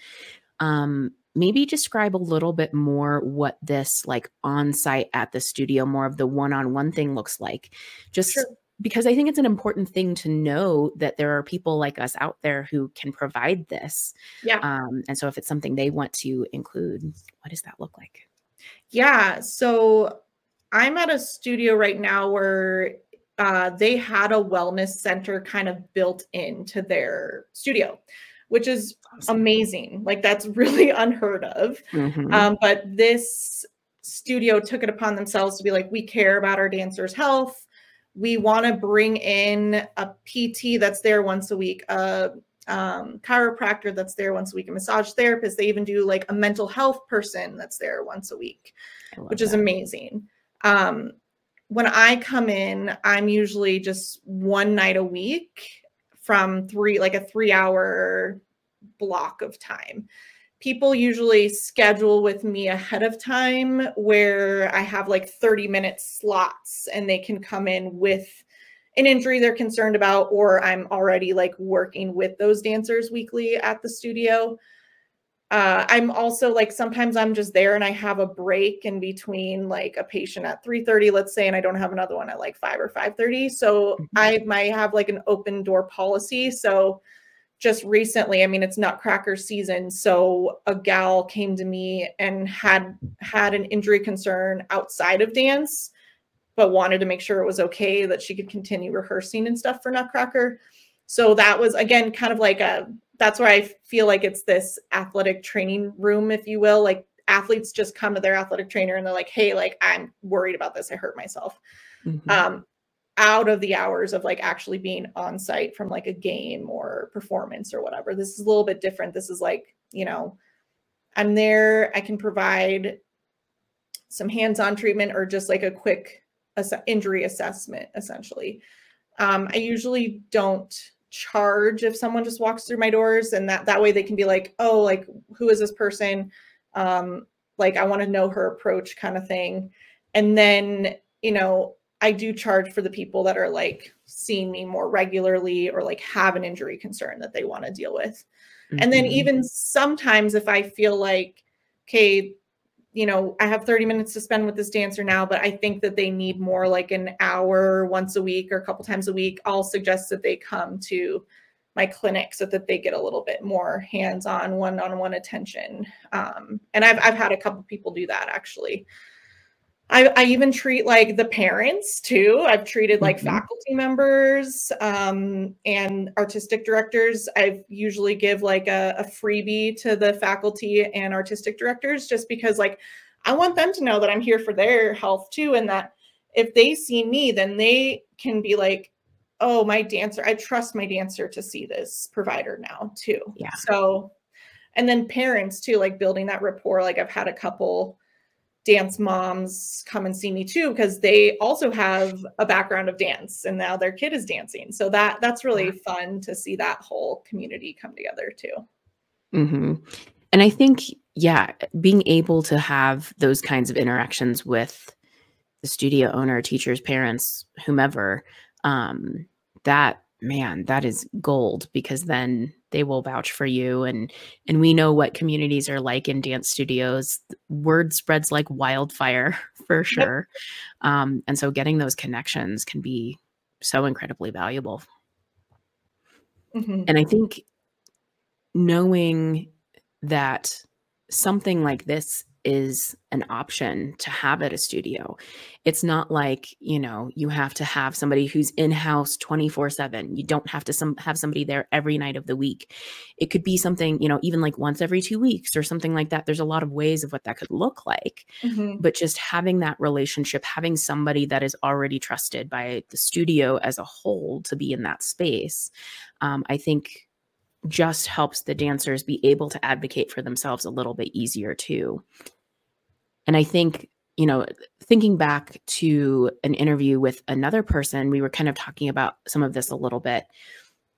um, maybe describe a little bit more what this like on site at the studio, more of the one on one thing looks like. Just sure. Because I think it's an important thing to know that there are people like us out there who can provide this. Yeah. Um, and so if it's something they want to include, what does that look like? Yeah. So I'm at a studio right now where uh, they had a wellness center kind of built into their studio which is awesome. amazing. Like that's really unheard of. Mm-hmm. Um, but this studio took it upon themselves to be like, we care about our dancers' health. We want to bring in a PT that's there once a week, a um, chiropractor that's there once a week, a massage therapist. They even do like a mental health person that's there once a week, which that. is amazing. Um, when I come in, I'm usually just one night a week from three, like a three hour block of time. People usually schedule with me ahead of time where I have like 30 minute slots and they can come in with an injury they're concerned about, or I'm already like working with those dancers weekly at the studio. Uh, I'm also like sometimes I'm just there and I have a break in between like a patient at 3:30, let's say, and I don't have another one at like 5 or 5:30. So mm-hmm. I might have like an open door policy. So just recently, I mean, it's Nutcracker season, so a gal came to me and had had an injury concern outside of dance, but wanted to make sure it was okay that she could continue rehearsing and stuff for Nutcracker. So that was again kind of like a that's where I feel like it's this athletic training room, if you will. Like athletes just come to their athletic trainer and they're like, hey, like I'm worried about this. I hurt myself. Mm-hmm. Um, out of the hours of like actually being on site from like a game or performance or whatever. This is a little bit different. This is like, you know, I'm there, I can provide some hands-on treatment or just like a quick ass- injury assessment essentially. Um, I usually don't charge if someone just walks through my doors and that that way they can be like oh like who is this person um like i want to know her approach kind of thing and then you know i do charge for the people that are like seeing me more regularly or like have an injury concern that they want to deal with mm-hmm. and then mm-hmm. even sometimes if i feel like okay you know, I have 30 minutes to spend with this dancer now, but I think that they need more like an hour once a week or a couple times a week. I'll suggest that they come to my clinic so that they get a little bit more hands-on one-on-one attention. Um, and I've, I've had a couple people do that actually. I, I even treat like the parents too. I've treated like mm-hmm. faculty members um, and artistic directors. I've usually give like a, a freebie to the faculty and artistic directors just because like I want them to know that I'm here for their health too, and that if they see me, then they can be like, oh, my dancer, I trust my dancer to see this provider now too. Yeah. So, and then parents too, like building that rapport. Like I've had a couple dance moms come and see me too because they also have a background of dance and now their kid is dancing. So that that's really fun to see that whole community come together too. Mm-hmm. and i think yeah being able to have those kinds of interactions with the studio owner teachers parents whomever um, that man that is gold because then they will vouch for you and and we know what communities are like in dance studios word spreads like wildfire for sure yep. um, and so getting those connections can be so incredibly valuable mm-hmm. and i think knowing that something like this is an option to have at a studio. It's not like, you know, you have to have somebody who's in-house 24/7. You don't have to some have somebody there every night of the week. It could be something, you know, even like once every 2 weeks or something like that. There's a lot of ways of what that could look like. Mm-hmm. But just having that relationship, having somebody that is already trusted by the studio as a whole to be in that space, um, I think just helps the dancers be able to advocate for themselves a little bit easier too. And I think, you know, thinking back to an interview with another person, we were kind of talking about some of this a little bit.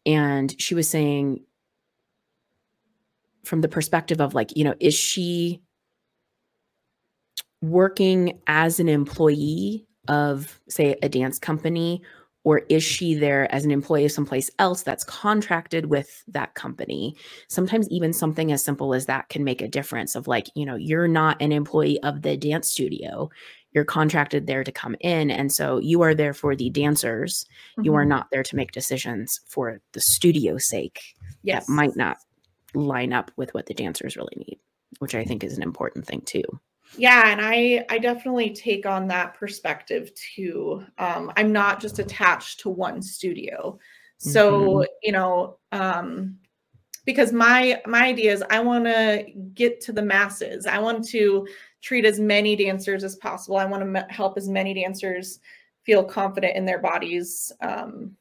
And she was saying, from the perspective of like, you know, is she working as an employee of, say, a dance company? Or is she there as an employee of someplace else that's contracted with that company? Sometimes, even something as simple as that can make a difference of like, you know, you're not an employee of the dance studio, you're contracted there to come in. And so you are there for the dancers. Mm-hmm. You are mm-hmm. not there to make decisions for the studio's sake. Yes. That might not line up with what the dancers really need, which I think is an important thing too yeah and i i definitely take on that perspective too. Um i'm not just attached to one studio. So mm-hmm. you know um because my my idea is i want to get to the masses. I want to treat as many dancers as possible. I want to m- help as many dancers feel confident in their bodies um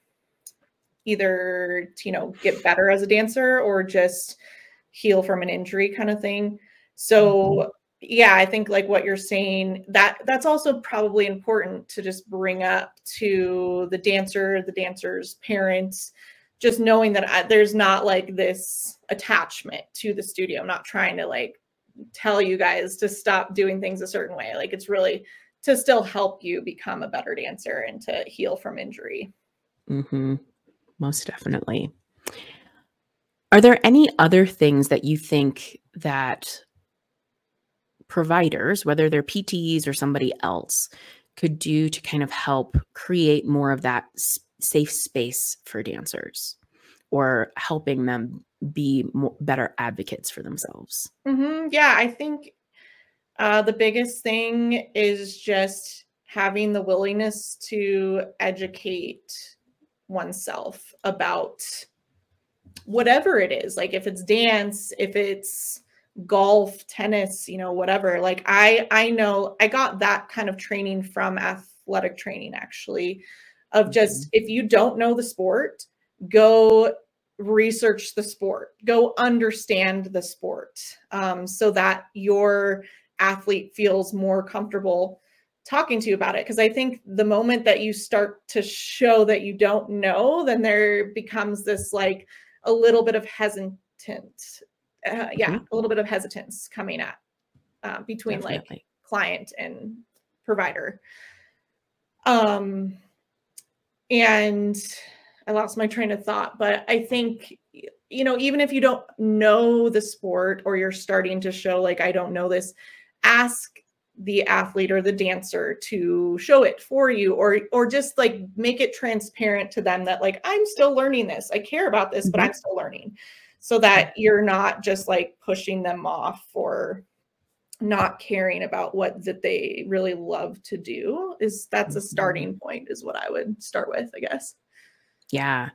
either to, you know get better as a dancer or just heal from an injury kind of thing. So mm-hmm yeah i think like what you're saying that that's also probably important to just bring up to the dancer the dancer's parents just knowing that I, there's not like this attachment to the studio. I'm not trying to like tell you guys to stop doing things a certain way. Like it's really to still help you become a better dancer and to heal from injury. Mm-hmm. most definitely. Are there any other things that you think that providers, whether they're PTs or somebody else, could do to kind of help create more of that safe space for dancers or helping them be more, better advocates for themselves? Mm-hmm. Yeah, I think uh, the biggest thing is just having the willingness to educate oneself about whatever it is. Like if it's dance, if it's golf tennis you know whatever like i i know i got that kind of training from athletic training actually of just mm-hmm. if you don't know the sport go research the sport go understand the sport um, so that your athlete feels more comfortable talking to you about it because i think the moment that you start to show that you don't know then there becomes this like a little bit of hesitant uh, yeah, mm-hmm. a little bit of hesitance coming at uh, between Definitely. like client and provider. Um, and I lost my train of thought, but I think you know, even if you don't know the sport or you're starting to show like I don't know this, ask the athlete or the dancer to show it for you or or just like make it transparent to them that like I'm still learning this. I care about this, mm-hmm. but I'm still learning so that you're not just like pushing them off for not caring about what that they really love to do is that's a mm-hmm. starting point is what i would start with i guess yeah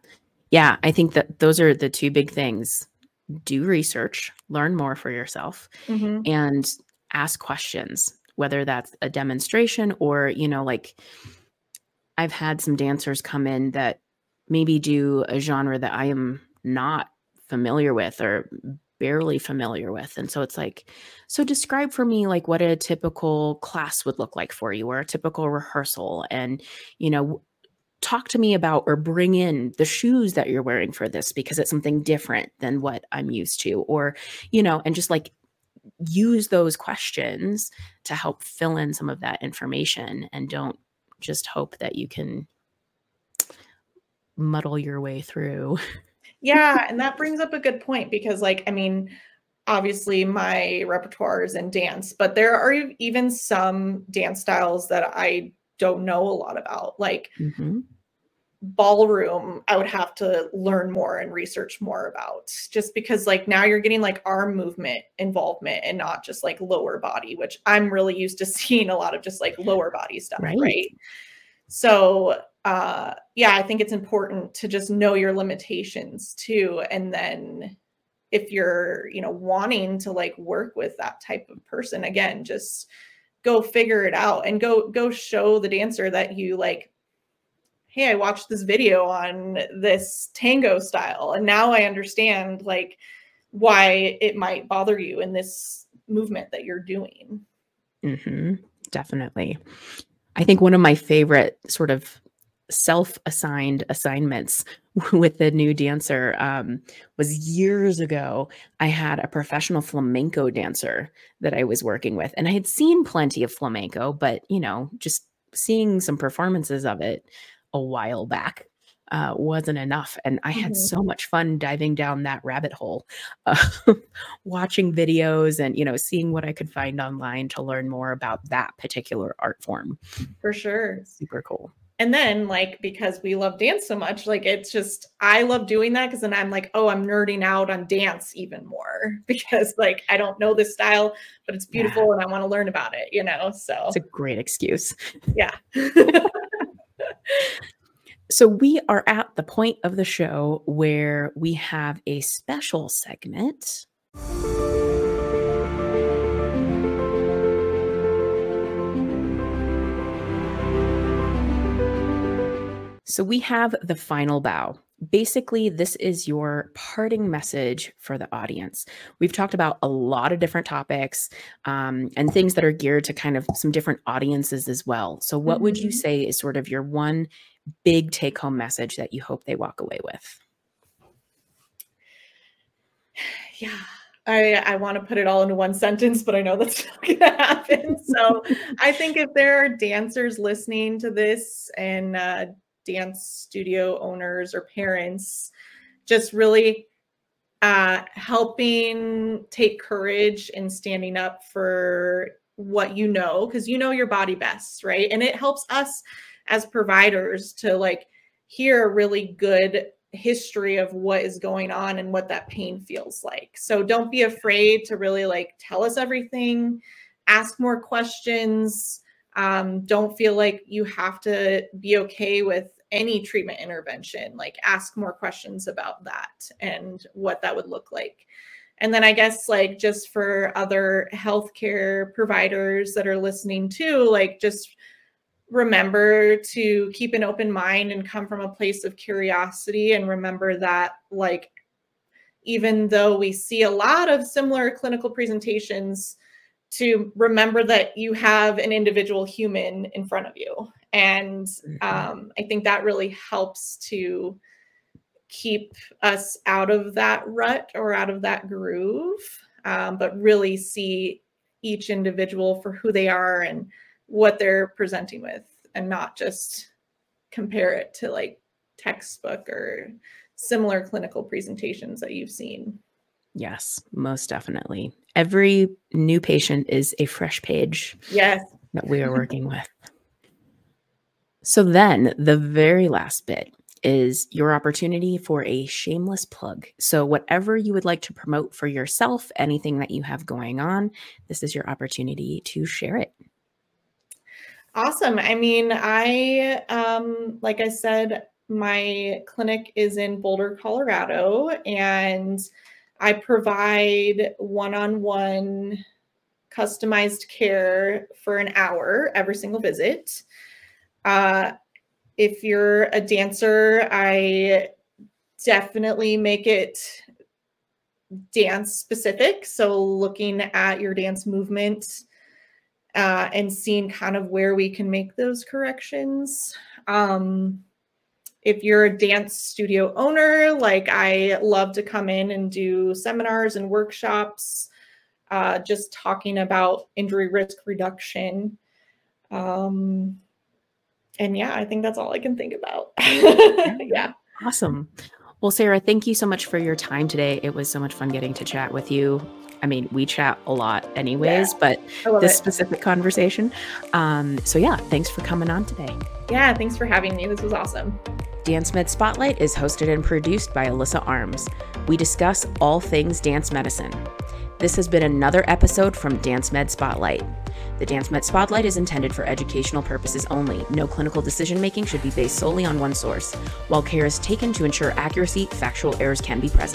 yeah i think that those are the two big things do research learn more for yourself mm-hmm. and ask questions whether that's a demonstration or you know like i've had some dancers come in that maybe do a genre that i am not familiar with or barely familiar with. And so it's like, so describe for me like what a typical class would look like for you or a typical rehearsal. And, you know, talk to me about or bring in the shoes that you're wearing for this because it's something different than what I'm used to. Or, you know, and just like use those questions to help fill in some of that information and don't just hope that you can muddle your way through. Yeah, and that brings up a good point because, like, I mean, obviously my repertoire is in dance, but there are even some dance styles that I don't know a lot about. Like mm-hmm. ballroom, I would have to learn more and research more about just because, like, now you're getting like arm movement involvement and not just like lower body, which I'm really used to seeing a lot of just like lower body stuff, right? right? So uh yeah i think it's important to just know your limitations too and then if you're you know wanting to like work with that type of person again just go figure it out and go go show the dancer that you like hey i watched this video on this tango style and now i understand like why it might bother you in this movement that you're doing mm-hmm. definitely i think one of my favorite sort of self-assigned assignments with the new dancer um, was years ago i had a professional flamenco dancer that i was working with and i had seen plenty of flamenco but you know just seeing some performances of it a while back uh, wasn't enough. And I had Mhm. so much fun diving down that rabbit hole, uh, watching videos and, you know, seeing what I could find online to learn more about that particular art form. For sure. Super cool. And then, like, because we love dance so much, like, it's just, I love doing that because then I'm like, oh, I'm nerding out on dance even more because, like, I don't know this style, but it's Yeah. beautiful and I want to learn about it, you know? So, It's a great excuse. yeah. So, we are at the point of the show where we have a special segment. So, we have the final bow. Basically, this is your parting message for the audience. We've talked about a lot of different topics um, and things that are geared to kind of some different audiences as well. So, what would you Mhm. say is sort of your one big take home message that you hope they walk away with? yeah. I, I want to put it all into one sentence, but I know that's not going to happen. So I think if there are dancers listening to this and uh, dance studio owners or parents, just really uh, helping take courage and standing up for what you know, because you know your body best, right? And it helps us as providers to like hear a really good history of what is going on and what that pain feels like. So don't be afraid to really like tell us everything, ask more questions. Um, don't feel like you have to be okay with any treatment intervention. Like ask more questions about that and what that would look like. And then I guess like just for other healthcare providers that are listening too, like just remember to keep an open mind and come from a place of curiosity and remember that like even though we see a lot of similar clinical presentations to remember that you have an individual human in front of you and Mhm. um, i think that really helps to keep us out of that rut or out of that groove um, but really see each individual for who they are and what they're presenting with and not just compare it to like textbook or similar clinical presentations that you've seen. Yes, most definitely. Every new patient is a fresh page Yes. that we are working with. So, then the very last bit is your opportunity for a shameless plug. So, whatever you would like to promote for yourself, anything that you have going on, this is your opportunity to share it. Awesome. I mean, I um like I said, my clinic is in Boulder, Colorado, and I provide one-on-one customized care for an hour every single visit. Uh, if you're a dancer, I definitely make it dance specific. So, looking at your dance movement uh, and seeing kind of where we can make those corrections. Um, if you're a dance studio owner, like I love to come in and do seminars and workshops, uh, just talking about injury risk reduction. Um, and yeah, I think that's all I can think about. yeah. Awesome. Well, Sarah, thank you so much for your time today. It was so much fun getting to chat with you. I mean, we chat a lot, anyways, but this it. specific conversation. Um, so, yeah, thanks for coming on today. Yeah, thanks for having me. This was awesome. Dance Med Spotlight is hosted and produced by Alyssa Arms. We discuss all things dance medicine. This has been another episode from Dance Med Spotlight. The Dance Med Spotlight is intended for educational purposes only. No clinical decision making should be based solely on one source. While care is taken to ensure accuracy, factual errors can be present.